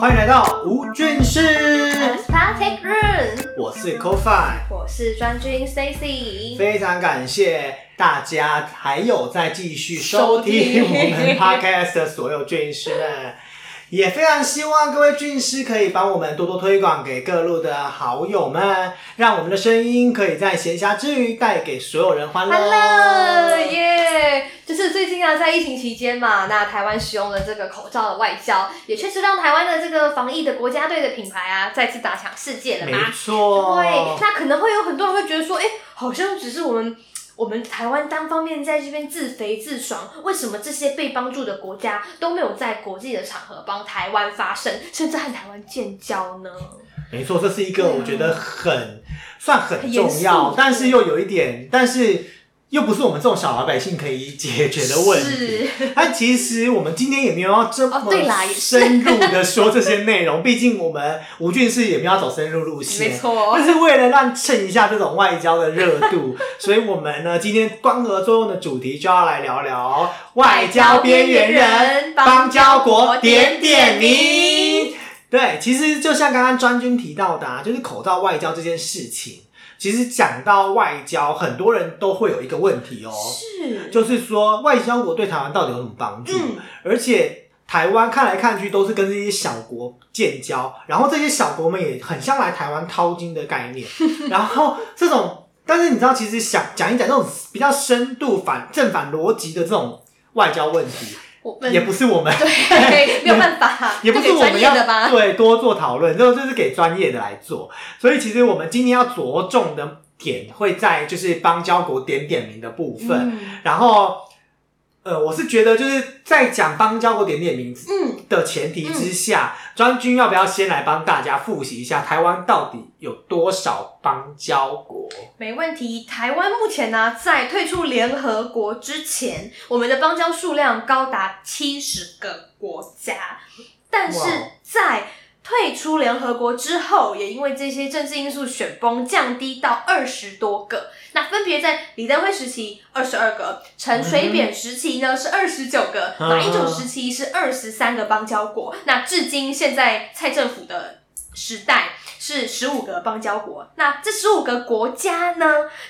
欢迎来到吴俊士，Static Room，我是 CoFi，我是专军 Stacy。非常感谢大家还有在继续收收听听我们 Podcast 的所有俊师们。也非常希望各位俊师可以帮我们多多推广给各路的好友们，让我们的声音可以在闲暇之余带给所有人欢乐。Hello，耶！就是最近啊，在疫情期间嘛，那台湾使用了这个口罩的外交，也确实让台湾的这个防疫的国家队的品牌啊，再次打响世界了没嘛。错，对，那可能会有很多人会觉得说，哎、好像只是我们我们台湾单方面在这边自肥自爽，为什么这些被帮助的国家都没有在国际的场合帮台湾发声，甚至和台湾建交呢？没错，这是一个我觉得很算很重要，但是又有一点，但是又不是我们这种小老百姓可以解决的问题。是，但其实我们今天也没有要这么深入的说这些内容，毕竟我们吴俊士也没有要走深入路线。没错但。是为了让蹭一下这种外交的热度，所以我们呢今天光合作用的主题就要来聊聊外交边缘人邦交国点点名。对，其实就像刚刚专军提到的、啊，就是口罩外交这件事情。其实讲到外交，很多人都会有一个问题哦，是，就是说外交国对台湾到底有什么帮助？嗯。而且台湾看来看去都是跟这些小国建交，然后这些小国们也很像来台湾掏金的概念，然后这种，但是你知道，其实想讲一讲这种比较深度反正反逻辑的这种外交问题，我们也不是我们。对，没有办法，也不是专我们要业的吧？对多做讨论，这这是给专业的来做。所以其实我们今天要着重的点会在就是邦交国点点名的部分。嗯然后，呃，我是觉得就是在讲邦交国点点名字，的前提之下，专、军要不要先来帮大家复习一下台湾到底有多少邦交国？没问题。台湾目前呢，在退出联合国之前，我们的邦交数量高达七十个国家，但是哇在退出联合国之后，也因为这些政治因素选崩，降低到二十多个。那分别在李登辉时期二十二个，陈水扁时期呢是二十九个，嗯马英九时期是二十三个邦交国。那至今现在蔡政府的时代是十五个邦交国。那这十五个国家呢，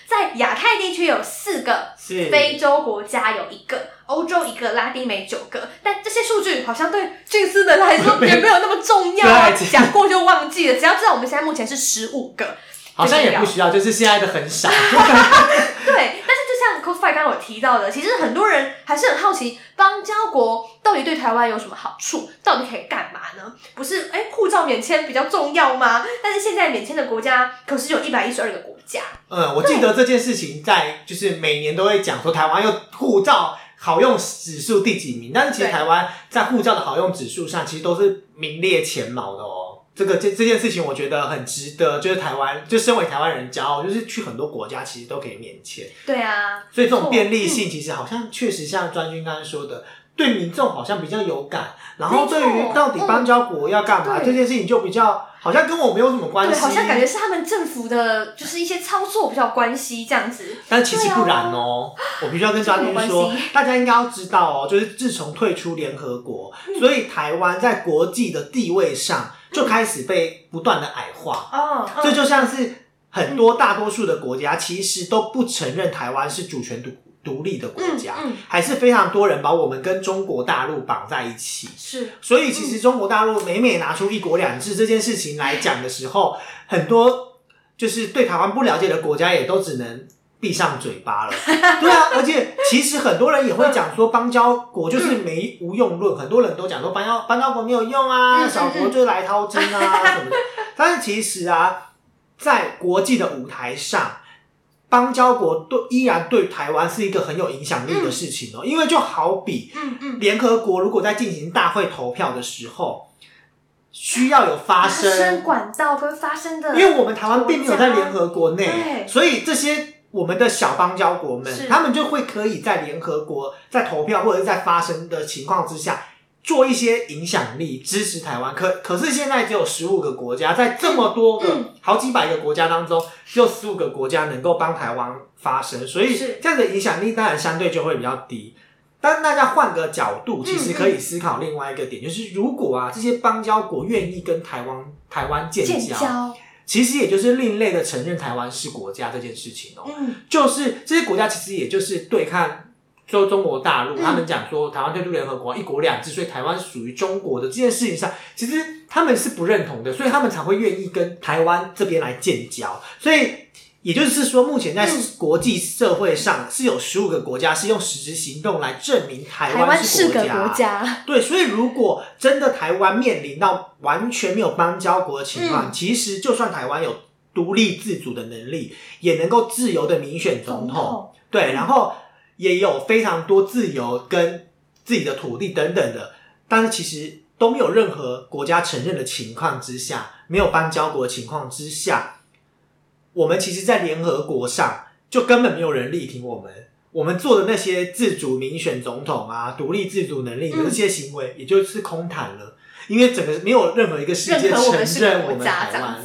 在亚太地区有四个，是非洲国家有一个，欧洲一个，拉丁美九个。但这些数据好像对俊斯人来说也没有那么重要啊，讲过就忘记了。只要知道我们现在目前是十五个，好像也不需要，就是现在的很少。对，像 c o f i 刚刚有提到的，其实很多人还是很好奇，邦交国到底对台湾有什么好处，到底可以干嘛呢？不是哎，护照免签比较重要吗？但是现在免签的国家可是有一百一十二个国家，嗯，我记得这件事情在就是每年都会讲说台湾有护照好用指数第几名，但是其实台湾在护照的好用指数上其实都是名列前茅的哦。这个这这件事情，我觉得很值得，就是台湾就身为台湾人骄傲，就是去很多国家其实都可以免签，对啊，所以这种便利性其实好像确实像专军刚刚说的，对民众好像比较有感，然后对于到底邦交国要干嘛、嗯。这件事情就比较好像跟我没有什么关对，系，好像感觉是他们政府的就是一些操作比较有关系这样子。但其实不然哦、我必须要跟嘉宾这个有说，大家应该要知道哦、就是自从退出联合国，嗯。所以台湾在国际的地位上就开始被不断的矮化。这就像是很多大多数的国家其实都不承认台湾是主权独独立的国家，嗯嗯还是非常多人把我们跟中国大陆绑在一起。是所以其实中国大陆每每拿出“一国两制”这件事情来讲的时候，很多就是对台湾不了解的国家也都只能闭上嘴巴了。对啊，而且其实很多人也会讲说邦交国就是没无用论，很多人都讲说邦交邦交国没有用啊，小国就是来掏金啊什么的。但是其实啊，在国际的舞台上。邦交国对依然对台湾是一个很有影响力的事情哦、因为就好比嗯嗯，联合国如果在进行大会投票的时候，需要有发生声，管道跟发声的，因为我们台湾并没有在联合国内，所以这些我们的小邦交国们，他们就会可以在联合国在投票或者是在发声的情况之下。做一些影响力，支持台湾。可可是现在只有十五个国家，在这么多个、嗯好几百个国家当中，只有十五个国家能够帮台湾发声，所以是这样的影响力当然相对就会比较低。但大家换个角度，其实嗯可以思考另外一个点，就是如果啊这些邦交国愿意跟台湾台湾建建，交，其实也就是另类的承认台湾是国家这件事情哦、嗯，就是这些国家其实也就是对抗。说中国大陆，嗯他们讲说台湾退出联合国，一国两制，所以台湾是属于中国的这件事情上，其实他们是不认同的，所以他们才会愿意跟台湾这边来建交。所以也就是说，目前在嗯。国际社会上是有十五个国家是用实质行动来证明台台湾是是个国家，对，所以如果真的台湾面临到完全没有邦交国的情况，嗯。其实就算台湾有独立自主的能力，也能够自由的民选总统，对，然后也有非常多自由跟自己的土地等等的，但是其实都没有任何国家承认的情况之下，没有邦交国的情况之下，我们其实，在联合国上就根本没有人力挺我们。我们做的那些自主民选总统啊、独立自主能力的嗯那些行为，也就是空谈了，因为整个没有任何一个世界承认我们台湾。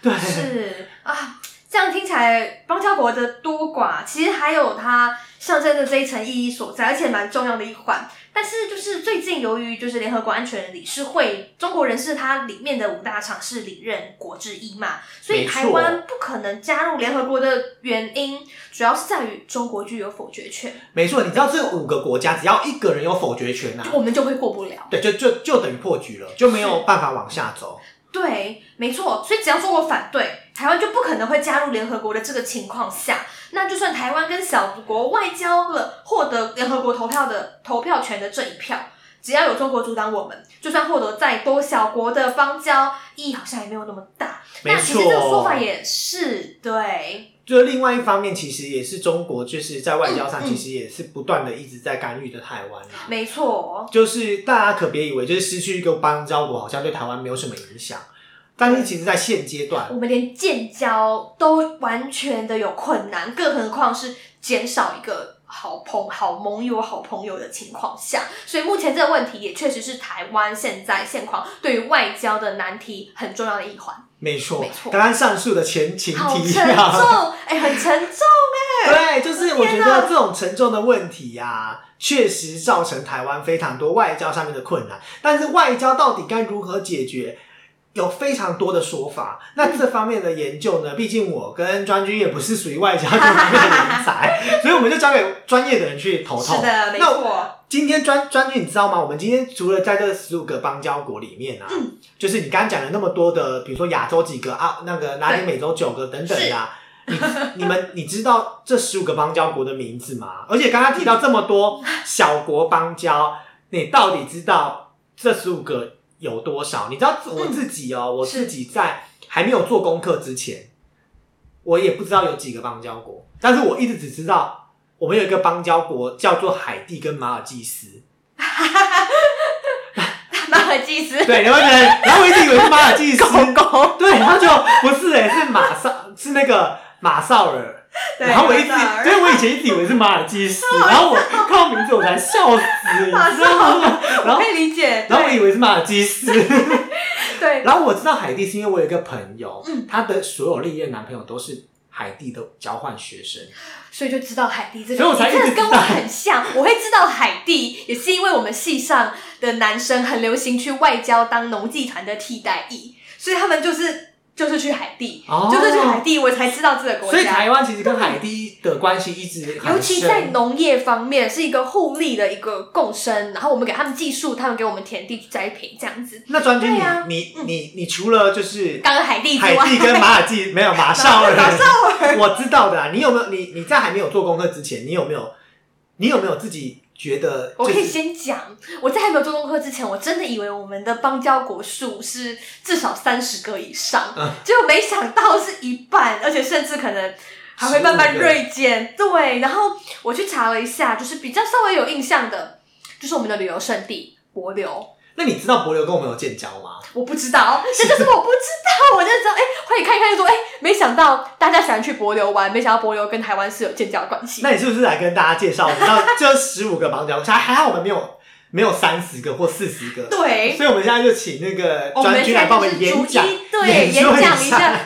对，是啊，这样听起来邦交国的多寡，其实还有它象征的这一层意义所在，而且蛮重要的一环。但是就是最近由于就是联合国安全理事会，中国人是它里面的五大常是理任国之一嘛，所以台湾不可能加入联合国的原因，主要是在于中国具有否决权，没错。你知道这五个国家，只要一个人有否决权啊，我们就会过不了。对，就就就等于破局了，就没有办法往下走。对，没错，所以只要中国反对，台湾就不可能会加入联合国的这个情况下，那就算台湾跟小国外交了，获得联合国投票的投票权的这一票，只要有中国阻挡我们，就算获得再多小国的邦交，意义好像也没有那么大。没那其实这个说法，也是对，就是另外一方面，其实也是中国就是在外交上，其实也是不断的一直在干预着台湾啊。没错，就是大家可别以为就是失去一个邦交国，好像对台湾没有什么影响。但是其实，在现阶段我，们连建交都完全的有困难，更何况是减少一个好朋、好盟友、好朋友的情况下，所以目前这个问题也确实是台湾现在现况对于外交的难题很重要的一环。没错没，错刚刚上述的前情好提沉啊，重，哎、很沉重。对，就是我觉得这种沉重的问题呀、确实造成台湾非常多外交上面的困难。但是外交到底该如何解决？有非常多的说法，那这方面的研究呢？毕竟我跟专军也不是属于外交这方面的人才，所以我们就交给专业的人去头痛。是的，没那错。今天专专军，你知道吗？我们今天除了在这十五个邦交国里面啊，嗯就是你刚刚讲了那么多的，比如说亚洲几个啊，那个拉丁美洲九个等等的、啊，你你们你知道这十五个邦交国的名字吗？而且刚刚提到这么多小国邦交，你到底知道这十五个有多少？你知道我自己哦，我自己在还没有做功课之前，我也不知道有几个邦交国，但是我一直只知道。我们有一个邦交国叫做海地跟马尔济斯，马尔济斯，对，你会觉得，然后我一直以为是马尔济斯，狗狗，对，然后就不是哎、是马绍，是那个马绍尔，对然后我一直，马绍尔对我以前一直以为是马尔济斯，然后我看到名字我才笑死，你知道吗？然后我可以理解。然后我对以为是马尔济斯，对，然后我知道海地是因为我有一个朋友，嗯她的所有历任男朋友都是海地的交换学生，所以就知道海地这个，所以我才一直跟我很像。我会知道海地，也是因为我们系上的男生很流行去外交当农技团的替代役，所以他们就是就是去海地，哦就是去海地，我才知道这个国家所以。台湾其实跟海地的关系一直很尤其在。农业方面是一个互利的一个共生，然后我们给他们技术，他们给我们田地去栽培，这样子。那专军，对啊你你你你除了就是刚刚海地，海地跟马尔济没有马绍尔，马绍尔我知道的啊。你有没有你你在还没有做功课之前，你有没有你有没有自己觉得、我可以？先讲，我在还没有做功课之前，我真的以为我们的邦交国数是至少三十个以上，嗯 结果没想到是一半，而且甚至可能还会慢慢锐减。对，然后我去查了一下，就是比较稍微有印象的，就是我们的旅游胜地帛琉。那你知道柏流跟我们有建交吗？我不知道，这就是我不知道，我就知道，哎、会看一看就说，哎、没想到大家喜欢去柏流玩，没想到柏流跟台湾是有建交的关系。那你是不是来跟大家介绍？我们知道这十五个邦交国，还还好我们没有没有三十个或四十个。对，所以我们现在就请那个专现在军来帮我们演讲，对演讲一下。下，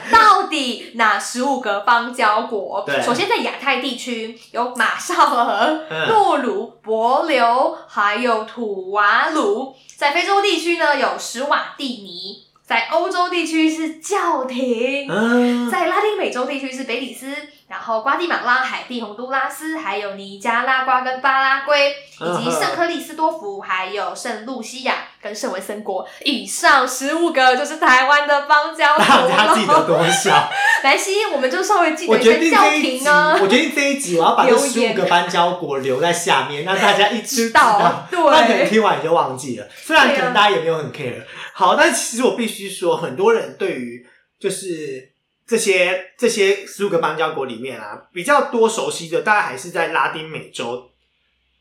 到底哪十五个邦交国对？首先在亚太地区有马绍尔、嗯诺鲁、帛琉，还有土瓦鲁。在非洲地区呢有史瓦蒂尼，在欧洲地区是教廷。嗯，在拉丁美洲地区是北里斯，然后瓜地马拉、海地、洪都拉斯，还有尼加拉瓜跟巴拉圭，以及圣克里斯多福，还有圣露西亚跟圣文森国。以上十五个就是台湾的邦交国大家记得了。多少？莱西，我们就稍微记得一些教廷啊，我决定这一集我要把这十五个邦交国留在下面，让大家一知道道。对那可能听完你就忘记了，虽然可能大家也没有很 care。好，但其实我必须说，很多人对于就是这些这些十五个邦交国里面啊，比较多熟悉的，大概还是在拉丁美洲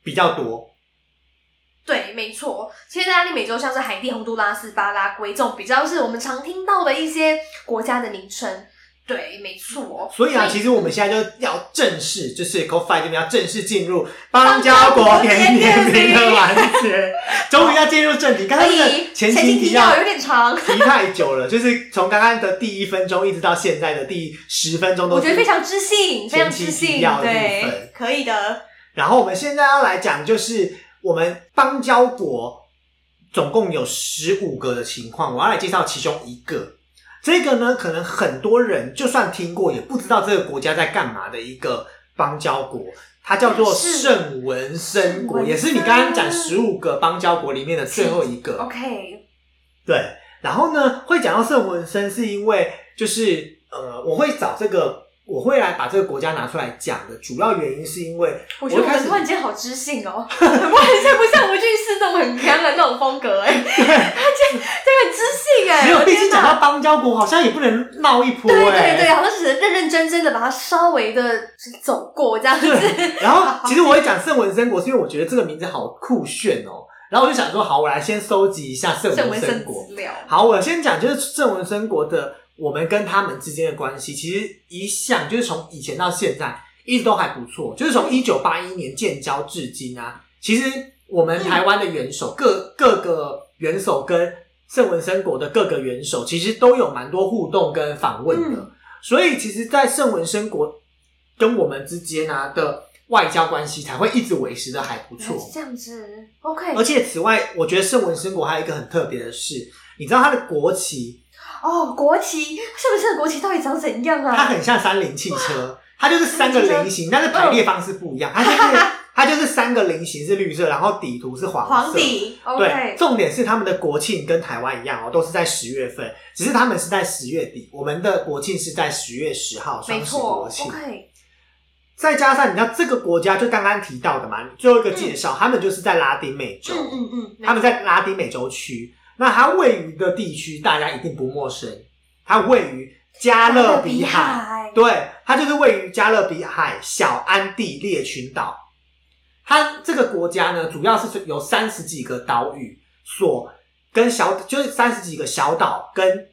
比较多。对，没错。其实，在拉丁美洲，像是海地、洪都拉斯、巴拉圭这种比较是我们常听到的一些国家的名称。对，没错。所以啊，其实我们现在就要正式，就是 c o f i 这边要正式进入邦交国点点名的环节，终于要进入正题。刚可刚那以个前情情提要有点长，提太久了，就是从刚刚的第一分钟一直到现在的第十分钟都我觉得非常知性，非常知性要，对，可以的。然后我们现在要来讲，就是我们邦交国总共有十五个的情况，我要来介绍其中一个。这个呢，可能很多人就算听过，也不知道这个国家在干嘛的一个邦交国，它叫做圣文森国，也是你刚刚讲十五个邦交国里面的最后一个。OK，对，然后呢，会讲到圣文森，是因为就是呃，我会找这个，我会来把这个国家拿出来讲的主要原因，是因为我觉得我们突然间好知性哦，我很像不像吴俊士那种很强的那种风格哎，他这这很知性哎，没有，我毕竟讲到邦交国，好像也不能闹一波对哎、对对，好像只能认认真真的把它稍微的走过这样子。然后 其实我会讲圣文森国，是因为我觉得这个名字好酷炫哦。然后我就想说，好，我来先收集一下圣文森国。资料，好，我先讲就是圣文森国的我们跟他们之间的关系，其实一向就是从以前到现在一直都还不错，就是从一九八一年建交至今啊，其实我们台湾的元首、各各个元首跟圣文森国的各个元首，其实都有蛮多互动跟访问的，嗯。所以其实，在圣文森国跟我们之间啊的外交关系才会一直维持的还不错。这样子，OK，而且此外，我觉得圣文森国还有一个很特别的事，你知道它的国旗，哦，国旗是不是国旗到底长怎样啊？它很像三菱汽车，它就是三个菱形，但是排列方式不一样，它就是 它就是三个菱形是绿色，然后底图是黄色。黄底对重点是他们的国庆跟台湾一样哦，都是在十月份，只是他们是在十月底，我们的国庆是在十月十号，双十没错国庆。再加上你知道这个国家，就刚刚提到的嘛，最后一个介绍，他们就是在拉丁美洲。嗯嗯嗯，他们在拉丁美洲区，那它位于的地区大家一定不陌生，它位于加勒比海，海，对，它就是位于加勒比海小安地列群岛。它这个国家呢，主要是有三十几个岛屿所跟小，就是三十几个小岛跟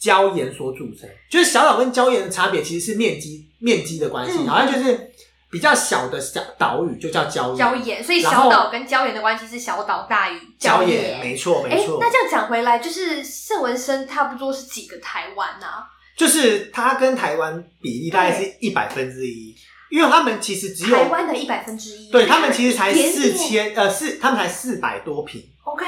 礁岩所组成。就是小岛跟礁岩的差别其实是面积面积的关系，嗯好像就是比较小的小岛屿就叫礁岩。礁岩，所以小岛跟礁岩的关系是小岛大于礁岩，岩，没错哎没错。，那这样讲回来，就是圣文森差不多是几个台湾啊？就是它跟台湾比例大概是一百分之一，因为他们其实只有台湾的一百分之一，对他们其实才四千呃四，他们才四百多平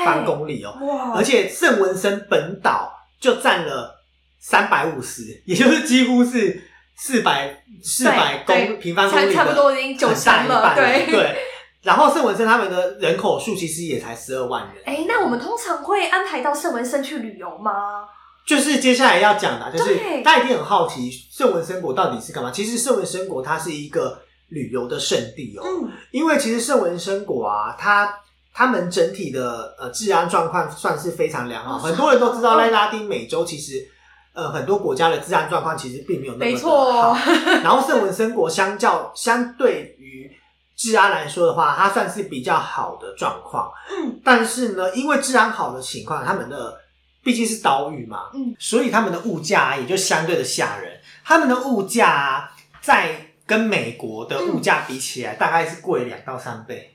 方公里哦，哇，而且圣文森本岛就占了三百五十，也就是几乎是四百四百公平方公里的差差不多已经九成了，对。对。然后圣文森他们的人口数其实也才十二万人，哎，那我们通常会安排到圣文森去旅游吗？就是接下来要讲的，就是大家一定很好奇圣文森国到底是干嘛。其实圣文森国它是一个旅游的圣地哦，嗯，因为其实圣文森国啊，它他们整体的呃治安状况算是非常良好，哦很多人都知道，是在拉丁美洲其实呃很多国家的治安状况其实并没有那么的没错好。然后圣文森国相较相对于治安来说的话，它算是比较好的状况。嗯，但是呢，因为治安好的情况，他们的毕竟是岛屿嘛，嗯，所以他们的物价、也就相对的吓人。他们的物价、啊、在跟美国的物价比起来，大概是贵两到三倍。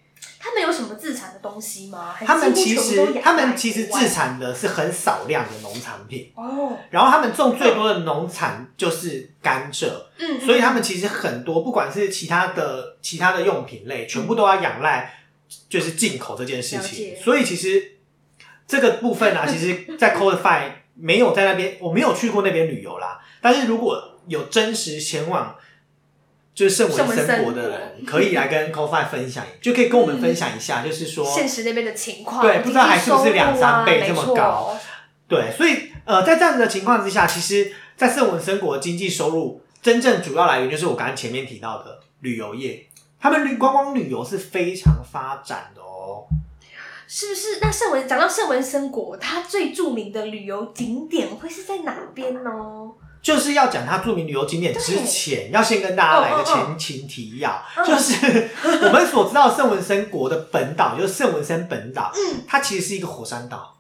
什么自产的东东西吗？他们其实他们其实自产的是很少量的农产品，哦，然后他们种最多的农产就是甘蔗，嗯，所以他们其实很多不管是其他的其他的用品类，全部都要仰赖就是进口这件事情。所以其实这个部分啊，其实，在 Codify 没有在那边，我没有去过那边旅游啦。但是如果有真实前往就是圣文森国的人，可以来跟 Codify 分享，就可以跟我们分享一下，就是说现实那边的情况，对不知道还是不是两三倍啊这么高对，所以呃，在这样子的情况之下，其实，在圣文森国的经济收入真正主要来源就是我刚才前面提到的旅游业，他们旅观光旅游是非常发展的哦。是不是？那圣文讲到圣文森国，它最著名的旅游景点会是在哪边呢？就是要讲它著名旅游景点之前，要先跟大家来个前情提要，嗯。就是 我们所知道的圣文森国的本岛，就是圣文森本岛，嗯，它其实是一个火山岛，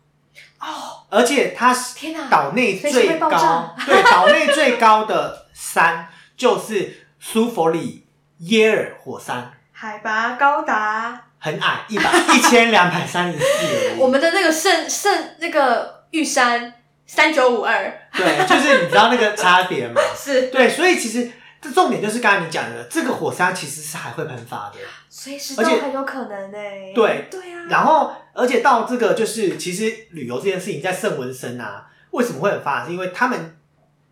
哦，而且它是天哪！岛内最高，对，岛内最高的山就是苏佛里耶尔火山，海拔高达很矮，一百一千两百三十四。我们的那个圣圣那个玉山三九五二，对，就是你知道那个差别吗？是对，所以其实这重点就是刚才你讲的，这个火山其实是还会喷发的。随时都而且很有可能呢、对对啊，然后，而且到这个就是，其实旅游这件事情在圣文森啊，为什么会很发展？是因为他们，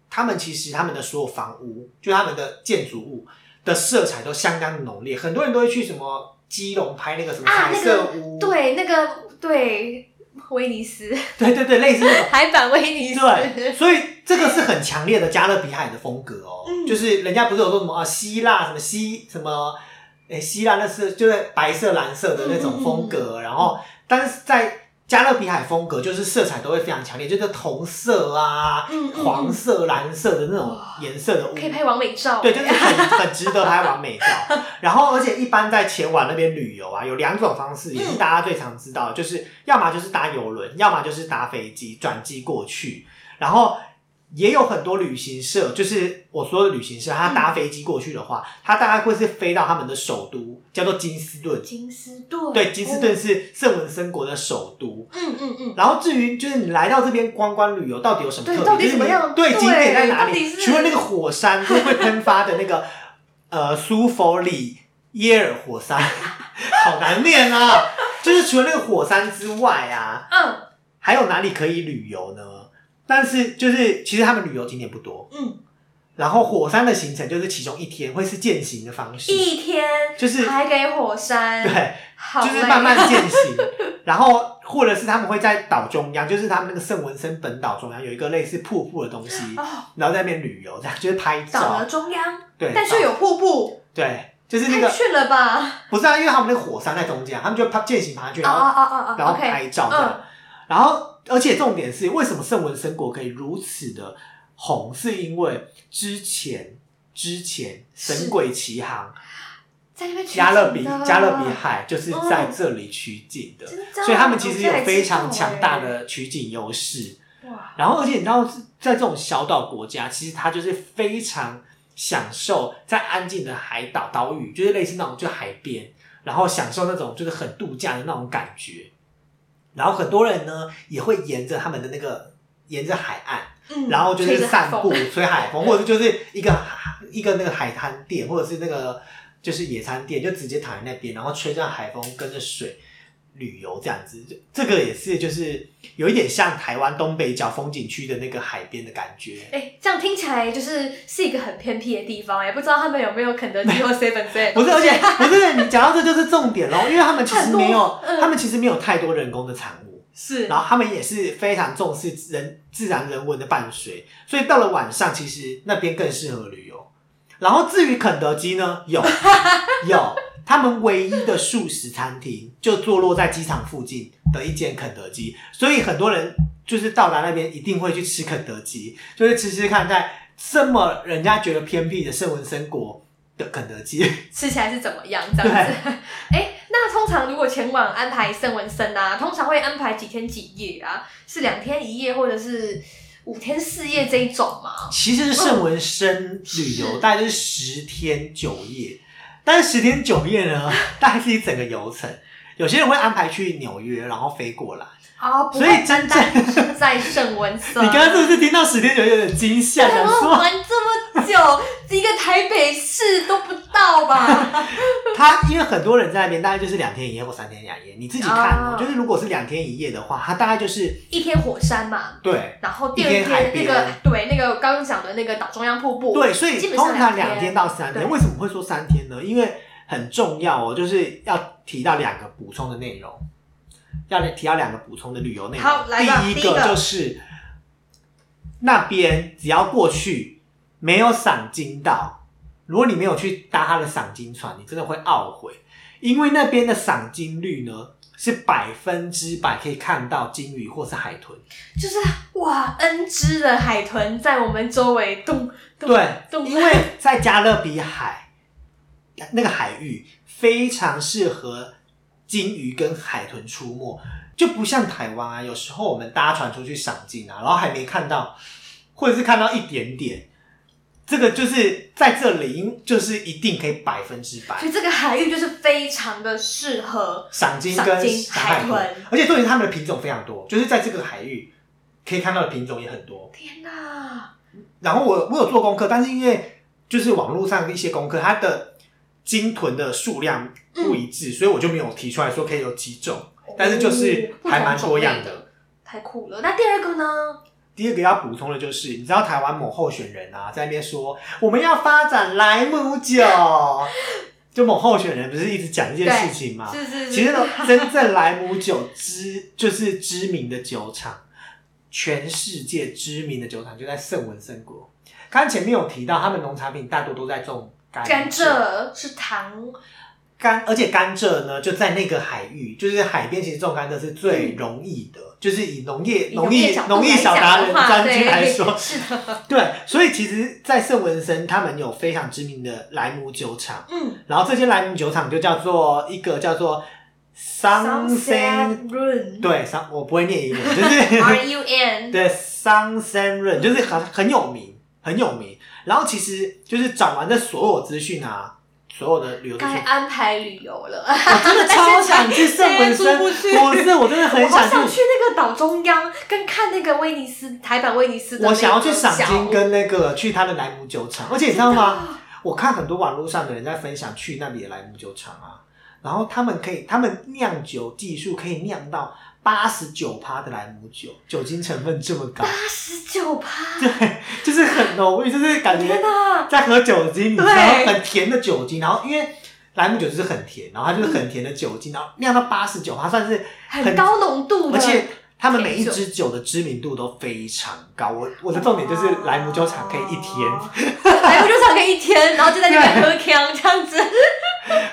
他们其实他们的所有房屋，就他们的建筑物的色彩都相当的浓烈，很多人都会去什么基隆拍那个什么啊，彩那个色屋，对那个对威尼斯对对对，类似那种。海版威尼斯，对，所以这个是很强烈的加勒比海的风格哦。嗯就是人家不是有说什么啊，希腊什么希什么，诶、希腊那是就是白色蓝色的那种风格，然后但是在加勒比海风格就是色彩都会非常强烈，就是铜色啊、嗯嗯黄色、蓝色的那种颜色的屋。可以拍完美照，对，就是很 很值得拍完美照。然后，而且一般在前往那边旅游啊，有两种方式，也是大家最常知道的，就是要么就是搭游轮，要么就是搭飞机转机过去。然后也有很多旅行社，就是我说的旅行社，他搭飞机过去的话，他大概会是飞到他们的首都，叫做金斯顿。金斯顿，对，金斯顿哦，是圣文森国的首都。嗯嗯嗯，然后至于就是你来到这边观光旅游，到底有什么特别？对怎么样对对景点在哪里？除了那个火山就会喷发的那个 呃苏佛里耶尔火山，好难念啊！就是除了那个火山之外啊，嗯还有哪里可以旅游呢？但是就是其实他们旅游景点不多，嗯，然后火山的行程就是其中一天会是践行的方式，一天就是还给火山，对，好就是慢慢践行，然后或者是他们会在岛中央，就是他们那个圣文森本岛中央有一个类似瀑布的东西，哦，然后在那边旅游，这样就是拍岛照的，中央，对，但却有瀑布，对，就是那个太炫了吧？不是啊，因为他们那个火山在中间，他们就爬践行爬上去，啊然后、啊啊啊啊！然后拍照这样，嗯然后而且重点是为什么圣文森国可以如此的红，是因为之前之前神鬼奇航在那边取加勒比加勒比海就是在这里取景的。所以他们其实有非常强大的取景优势。欸哇，然后，而且你知道，在这种小岛国家，其实它就是非常享受在安静的海岛岛屿，就是类似那种就海边，然后享受那种就是很度假的那种感觉。然后很多人呢也会沿着他们的那个沿着海岸，嗯然后就是散步吹海风。吹海风，或者就是一个一个那个海滩店，或者是那个就是野餐店，就直接躺在那边，然后吹着海风，跟着水旅游这样子。这这个也是就是有一点像台湾东北角风景区的那个海边的感觉。哎、这样听起来就是是一个很偏僻的地方，也不知道他们有没有肯德基或 seven 之类的不是，而且不是你讲到这就是重点喽，因为他们其实没有，他们其实没有太多人工的产物，是然后他们也是非常重视人自然人文的伴随，所以到了晚上，其实那边更适合旅游。然后至于肯德基呢，有有，他们唯一的素食餐厅就坐落在机场附近的一间肯德基，所以很多人就是到达那边一定会去吃肯德基，就是吃吃看在这么人家觉得偏僻的圣文森国的肯德基。吃起来是怎么样这样子？哎、那通常如果前往安排圣文森啊，通常会安排几天几夜啊？是两天一夜，或者是五天四夜这一种吗？其实是圣文森旅游大概就是十天九夜，但是十天九夜呢，大概是一整个游程，有些人会安排去纽约，然后飞过来。啊，不所以真正在圣文 森。你刚刚是不是听到十天九夜有点惊吓，想我说玩这么久，一个台北市都不到吧？他因为很多人在那边，大概就是两天一夜或三天两夜。你自己看哦，哦就是如果是两天一夜的话，他大概就是一天火山嘛，对然后第二一天那个对那个刚刚讲的那个岛中央瀑布，对，所以基本上通常两两天到三天。为什么会说三天呢？因为很重要哦，就是要提到两个补充的内容，要提到两个补充的旅游内容。好来吧第一个个就是那边只要过去没有赏金岛，如果你没有去搭他的赏金船，你真的会懊悔，因为那边的赏金率呢是百分之百可以看到金鱼或是海豚。就是哇，N 只的海豚在我们周围动动对，动，因为在加勒比海那个海域非常适合金鱼跟海豚出没，就不像台湾啊，有时候我们搭船出去赏金啊，然后还没看到，或者是看到一点点，这个就是在这里，就是一定可以百分之百。所以这个海域就是非常的适合赏金跟海海豚而且重点是它们的品种非常多，就是在这个海域可以看到的品种也很多。天哪，然后我我有做功课，但是因为就是网络上的一些功课，它的鲸豚的数量不一致，所以我就没有提出来说可以有几种，但是就是哦还蛮多样的。太酷了。那第二个呢？第二个要补充的就是，你知道台湾某候选人啊，在那边说我们要发展莱姆酒，就某候选人不是一直讲这件事情吗？是是是，其实，真正莱姆酒知就是知名的酒厂，全世界知名的酒厂就在圣文森国。刚刚前面有提到，他们农产品大多都在种甘甘蔗是糖，甘，而且甘蔗呢就在那个海域，就是海边，其实种甘蔗是最容易的，就是以农业以农业农业小达人专家来说对，是的，对，所以其实，在圣文森他们有非常知名的莱姆酒厂。嗯然后这些莱姆酒厂就叫做一个叫做 Sunset，Run 对，桑我不会念英文，就是 R U N，对 Sunset Run，就是很很有名，很有名。然后其实就是找完这所有资讯啊，所有的旅游资该，安排旅游了。我真的超想去圣文森，现在出不去。我是我真的很我好想想去那个岛中央，跟看那个威尼斯台版威尼斯的我想要去赏金跟那个去他的莱姆酒厂，而且你知道吗？我看很多网络上的人在分享去那里的莱姆酒厂啊，然后他们可以，他们酿酒技术可以酿到八十九趴的莱姆酒，酒精成分这么高八，十九趴，对，就是很浓郁，就是感觉！在喝酒精，你知道对很甜的酒精，然后因为莱姆酒就是很甜，然后它就是很甜的酒精，然后酿到八十九趴，算是很高浓度的，而且他们每一支酒的知名度都非常高。我我的重点就是莱姆酒厂可以一天。莱姆酒厂可以一天，然后就在那边喝 康这样子。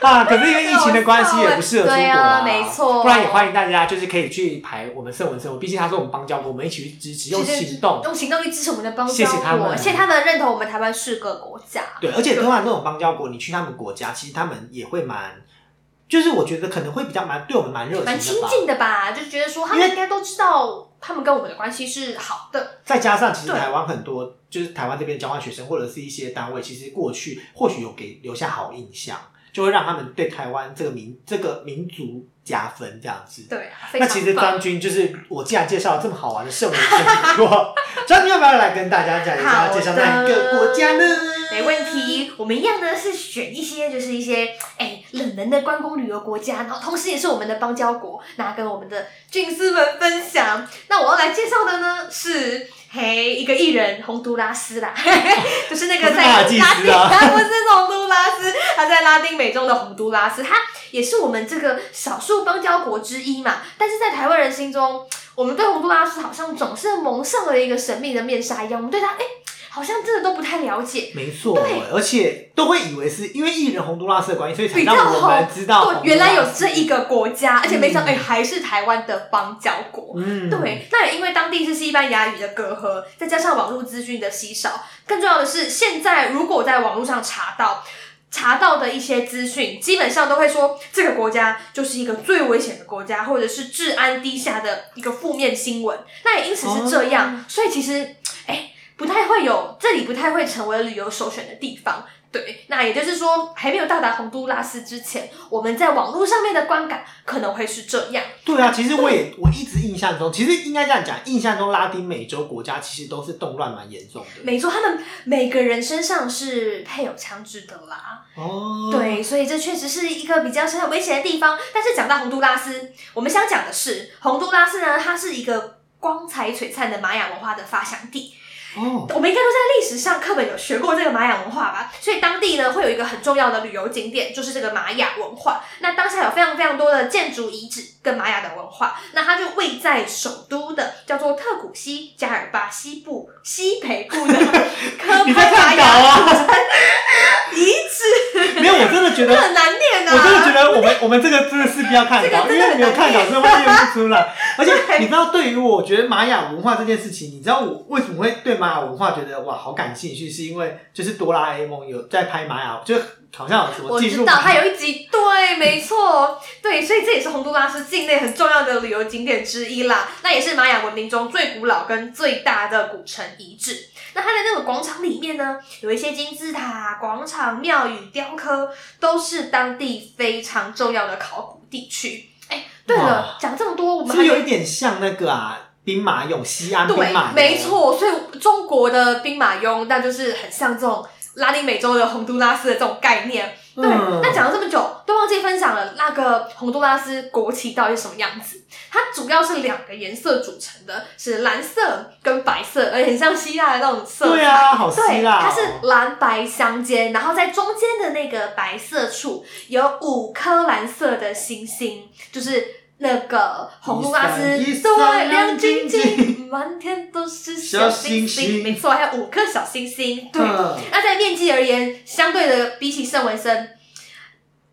啊，可是因为疫情的关系，也不适合出国对啊没错不然也欢迎大家就是可以去排我们圣文生活，毕竟他是我们邦交国，我们一起去支持，用行动。用行动去支持我们的邦交谢谢他们国，谢谢他们认同我们台湾是个国家。对，而且通常这种邦交国，你去他们国家，其实他们也会蛮，就是我觉得可能会比较蛮对我们蛮热情蛮亲。近的吧，就是觉得说他们应该都知道，他们跟我们的关系是好的。再加上其实台湾很多就是台湾这边的交换学生或者是一些单位，其实过去或许有给留下好印象，就会让他们对台湾这个民这个民族加分这样子。对啊，那其实张军就是我既然介绍了这么好玩的圣文生国，张军要不要来跟大家讲一下介绍哪一个国家呢？没问题，我们一样呢是选一些就是一些哎冷门的观光旅游国家，然后同时也是我们的邦交国，那跟我们的军师们分享。那我要来介绍的呢是。嘿，一个艺人洪都拉斯啦，就是那个在拉丁，他 不是洪都拉斯，他在拉丁美洲的洪都拉斯，他也是我们这个少数邦交国之一嘛。但是在台湾人心中，我们对洪都拉斯好像总是蒙上了一个神秘的面纱一样，我们对他哎，好像真的都不太了解。没错对，而且都会以为是因为艺人洪都拉斯的关系，所以才让我们知道原来有这一个国家，而且没想到，嗯哎、还是台湾的邦交国。嗯，对，那也因为当地是西班牙语的隔阂，再加上网络资讯的稀少，更重要的是，现在如果在网络上查到查到的一些资讯，基本上都会说这个国家就是一个最危险的国家，或者是治安低下的一个负面新闻。那也因此是这样，所以其实哎。不太会有，这里不太会成为旅游首选的地方。对，那也就是说，还没有到达洪都拉斯之前，我们在网络上面的观感可能会是这样。对啊，其实我也我一直印象中，其实应该这样讲，印象中拉丁美洲国家其实都是动乱蛮严重的。没错，他们每个人身上是配有枪支的啦。哦，对，所以这确实是一个比较是很危险的地方。但是讲到洪都拉斯，我们想讲的是，洪都拉斯呢，它是一个光彩璀璨的玛雅文化的发祥地。哦，我们应该都在历史上课本有学过这个玛雅文化吧？所以当地呢会有一个很重要的旅游景点，就是这个玛雅文化。那当下有非常非常多的建筑遗址跟玛雅的文化。那它就位在首都的叫做特古西加尔巴西部西北部的 科 帕玛雅啊？遗 址，没有，我真的觉得这 很难念啊！我真的觉得我们我们这个真的是不要看稿，因为没有看稿很真的会念不出来。而且你知道，对于我觉得玛雅文化这件事情，你知道我为什么会对玛雅文化觉得哇好感兴趣？是因为就是哆啦 A 梦有在拍玛雅，就好像有什么我进入知道，它有一集，对，没错，对，所以这也是洪都拉斯境内很重要的旅游景点之一啦。那也是玛雅文明中最古老跟最大的古城遗址。那它的那个广场里面呢，有一些金字塔、广场、庙宇、雕刻，都是当地非常重要的考古地区。哎，对了，讲这么多，我们还是有一点像那个啊兵马俑西安兵对马，俑，没。错，所以中国的兵马俑，那就是很像这种拉丁美洲的洪都拉斯的这种概念。对，嗯那讲了这么久，都忘记分享了那个洪都拉斯国旗到底是什么样子。它主要是两个颜色组成的，是蓝色跟白色，而且很像希腊的那种色彩。对啊，好希，腊、哦。它是蓝白相间，然后在中间的那个白色处有五颗蓝色的星星，就是那个洪都拉斯对亮晶晶，满天都是小星小星星没错，还有五颗小星星。对，嗯那在面积而言，相对的比起圣文森，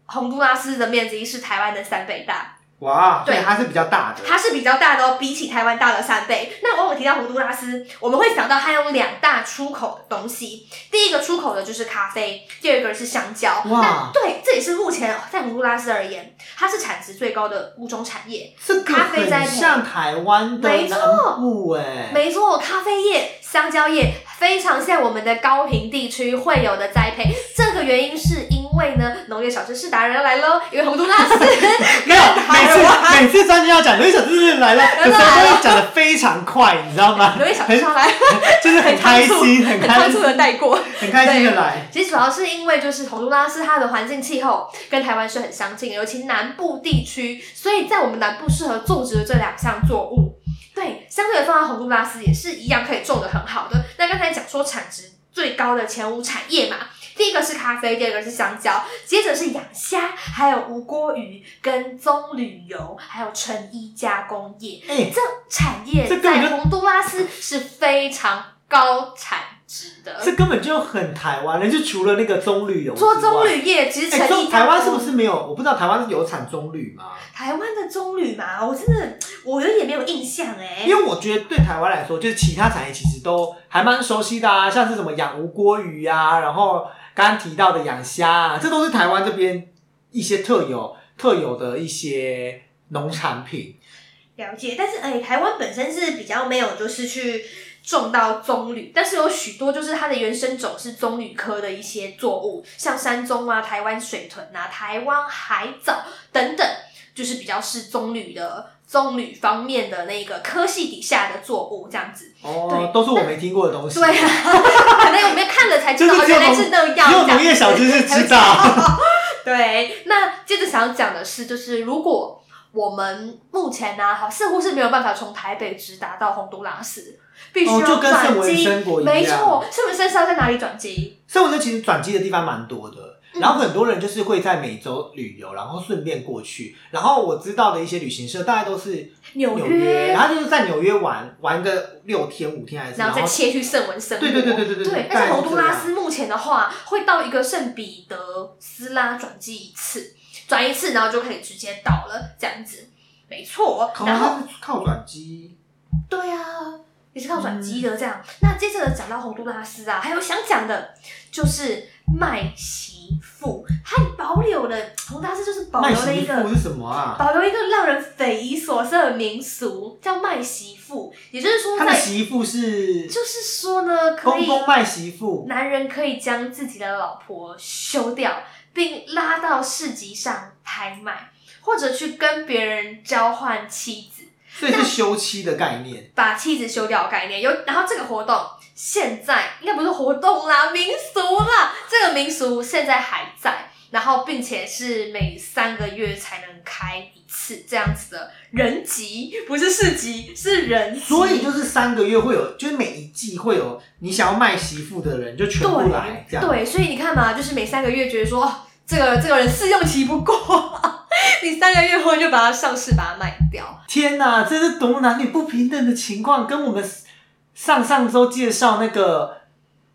洪都拉斯的面积是台湾的三倍大。哇，对对，它是比较大的。它是比较大的哦，比起台湾大了三倍。那往往提到洪都拉斯，我们会想到它有两大出口的东西，第一个出口的就是咖啡，第二个是香蕉。哇那对，这也是目前在洪都拉斯而言，它是产值最高的物种产业。这个咖啡栽培很像台湾的没错南部哎、没错，咖啡业、香蕉业非常像我们的高平地区会有的栽培。这个原因是因为呢，农业小知识达人要来喽，因为洪都拉斯 没有，每次每次专家要讲农业小知识来了，有时候都会讲的非常快，你知道吗？农业小知识要来，就是很开心，很很开仓促的心，带过。很开心的来。其实主要是因为就是洪都拉斯它的环境气候跟台湾是很相近，尤其南部地区，所以在我们南部适合种植的这两项作物，对，相对的放到洪都拉斯也是一样可以种的很好的。那刚才讲说产值最高的前五产业嘛。第一个是咖啡，第二个是香蕉，接着是养虾，还有无锅鱼跟棕榈油，还有成衣加工业。哎、这产业在洪都拉斯是非常高产值的。这根本就很台湾了，就除了那个棕榈油之做，棕榈业，其实成衣台湾是不是没有？我不知道台湾有产棕榈吗？台湾的棕榈嘛？我真的我有点没有印象哎、因为我觉得对台湾来说，就是其他产业其实都还蛮熟悉的啊，像是什么养无锅鱼啊，然后刚提到的养虾啊，这都是台湾这边一些特有特有的一些农产品。了解，但是哎、台湾本身是比较没有就是去种到棕榈，但是有许多就是它的原生种是棕榈科的一些作物，像山棕啊、台湾水豚啊、台湾海藻等等，就是比较是棕榈的棕榈方面的那个科系底下的作物这样子。哦，都是我没听过的东西。对啊，可能我们看了才知道原来是那样。只有这样农业小知识知道。对，那接着想讲的是，就是如果我们目前呢、好似乎是没有办法从台北直达到洪都拉斯，必须要转机。没错，圣文森是要在哪里转机？圣文森其实转机的地方蛮多的，嗯然后很多人就是会在美洲旅游，然后顺便过去。然后我知道的一些旅行社大概都是纽纽约，然后就是在纽约玩玩个六天五天还是，然后再切去圣文森。对对对对对对对，但是洪都拉斯目前的话，会到一个圣彼得斯拉转机一次，转一次，然后就可以直接到了，这样子。没错，然后靠转机。对啊，也是靠转机的这样。那接着讲到洪都拉斯啊，还有想讲的，就是麦媳妇，还保留了洪大师就是保留了一个是什么啊？保留一个让人匪夷所思的民俗，叫卖媳妇，也就是说他的，媳妇是就是说呢，可以公公卖媳妇，男人可以将自己的老婆休掉，并拉到市集上拍卖，或者去跟别人交换妻子，所以是休妻的概念。把妻子休掉的概念。有，然后这个活动现在应该不是活动啦，民俗啦，这个民俗现在还在。然后，并且是每三个月才能开一次这样子的人集，不是市集，是人集。所以就是三个月会有，就是每一季会有你想要卖媳妇的人就全部来这样。对，所以你看嘛，就是每三个月觉得说，哦，这个这个人试用期不过，你三个月后就把它上市，把它卖掉。天哪，这是多男女不平等的情况，跟我们上上周介绍那个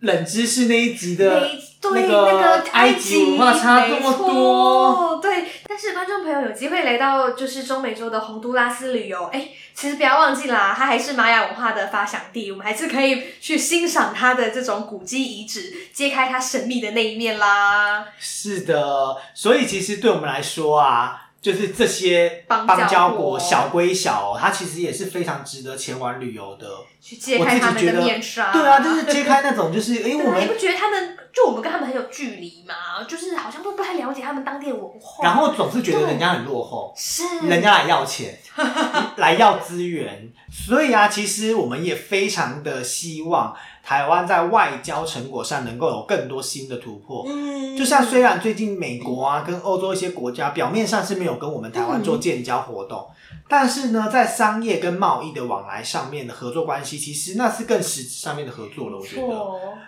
冷知识那一集的没对那个个埃及文化差这么没错多。对，但是观众朋友有机会来到就是中美洲的洪都拉斯旅游，哎，其实不要忘记啦，它还是玛雅文化的发祥地，我们还是可以去欣赏它的这种古迹遗址，揭开它神秘的那一面啦。是的，所以其实对我们来说啊，就是这些邦邦交国国小归小、哦，它其实也是非常值得前往旅游的。去揭开他们的面纱。对啊，就是揭开那种，就是因为我对啊，你不觉得他们就我们跟他们很有距离吗？就是好像都不太了解他们当地的文化。然后总是觉得人家很落后，是人家来要钱，来要资源，所以啊，其实我们也非常的希望台湾在外交成果上能够有更多新的突破。嗯，就像虽然最近美国啊跟欧洲一些国家表面上是没有跟我们台湾做建交活动，但是呢，在商业跟贸易的往来上面的合作关系，其实那是更实质上面的合作了。我觉得，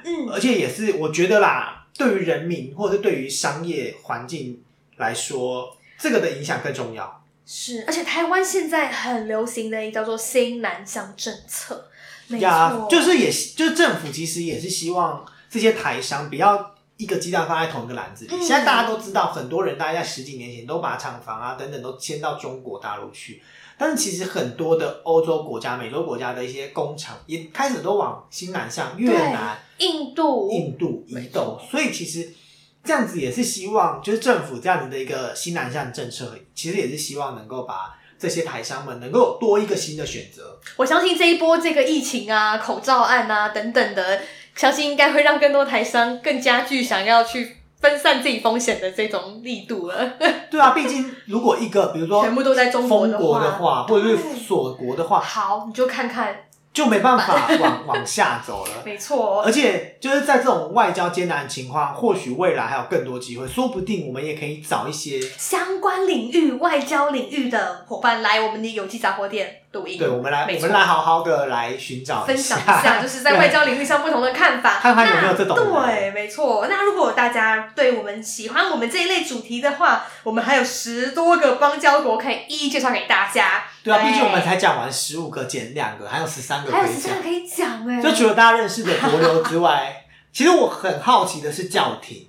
嗯，而且也是我觉得啦，对于人民或者是对于商业环境来说，这个的影响更重要。是，而且台湾现在很流行的一个叫做新南向政策，没呀错，，就是也就是政府其实也是希望这些台商不要一个鸡蛋放在同一个篮子里。嗯。现在大家都知道，很多人大概在十几年前都把厂房啊等等都迁到中国大陆去，但是其实很多的欧洲国家、美洲国家的一些工厂也开始都往新南向越南、印度，印度移没动，所以其实。这样子也是希望，就是政府这样子的一个新南向政策，其实也是希望能够把这些台商们能够多一个新的选择。我相信这一波这个疫情啊、口罩案啊等等的，相信应该会让更多台商更加具想要去分散自己风险的这种力度了。对啊，毕竟如果一个比如说全部都在中国封的话，或者是对锁国的话，好，你就看看，就没办法往 往下走了。没错，而且就是在这种外交艰难的情况，或许未来还有更多机会，说不定我们也可以找一些，相关领域、外交领域的伙伴来我们的有机杂货店录音，对我们来我们来好好的来寻找分享一下，就是在外交领域上不同的看法，看看有没有这种对，没错。那如果大家对我们喜欢我们这一类主题的话，我们还有十多个邦交国可以一一介绍给大家。对啊，毕竟我们才讲完十五个，减两个，还有十三个还有十三个。可以讲哎，就除了大家认识的国流之外，其实我很好奇的是教廷。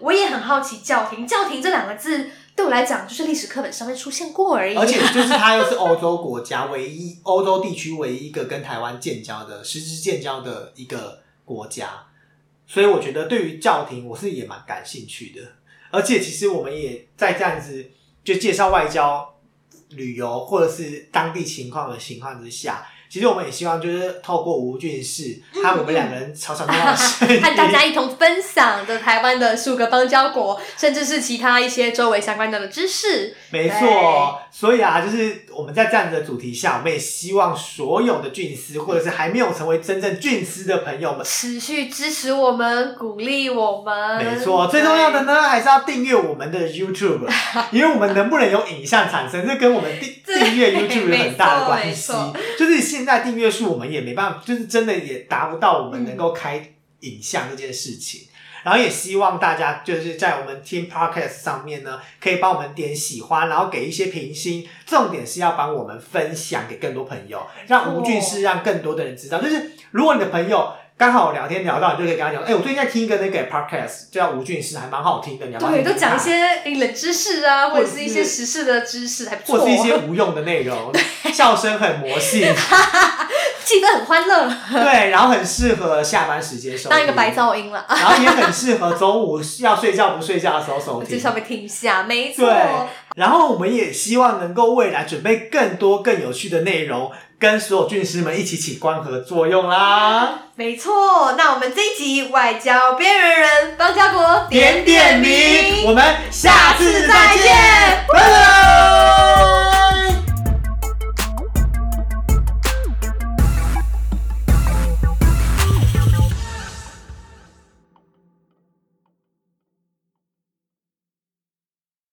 我也很好奇教廷，教廷这两个字对我来讲就是历史课本上面出现过而已，而且 就是它又是欧洲国家唯一、欧洲地区唯一一个跟台湾建交的实质建交的一个国家，所以我觉得对于教廷我是也蛮感兴趣的。而且其实我们也在这样子就介绍外交、旅游或者是当地情况的情况之下，其实我们也希望就是透过吴俊士和我们两个人吵吵闹闹的声音，和大家一同分享的台湾的数个邦交国，甚至是其他一些周围相关的知识。没错，所以啊，就是我们在这样子的主题下，我们也希望所有的俊师，或者是还没有成为真正俊师的朋友们，持续支持我们，鼓励我们。没错，最重要的呢，还是要订阅我们的 YouTube，因为我们能不能有影像产生，这跟我们订 订阅 YouTube 有很大的关系。就是现现在订阅数，我们也没办法，就是真的也达不到我们能够开影像这件事情。然后也希望大家就是在我们 Team Podcast 上面呢，可以帮我们点喜欢，然后给一些评星。重点是要帮我们分享给更多朋友，让吴俊是让更多的人知道。就是如果你的朋友刚好聊天聊到，你就可以跟他讲，哎、我最近在听一个那个 Podcast 叫吴俊师，还蛮好听的，你要不要对，听听看都讲一些冷知识啊，或者是一些时事的知识，还不错。或是一些无用的内容，笑声很魔性。气氛很欢乐，对，然后很适合下班时间收听，当一个白噪音了，然后也很适合中午要睡觉不睡觉的时候收听，就稍微听一下，没错。对，然后我们也希望能够未来准备更多更有趣的内容，跟所有军师们一起起光合作用啦。没错那我们这一集外交边缘人方家国点点名。我们下次再见拜拜。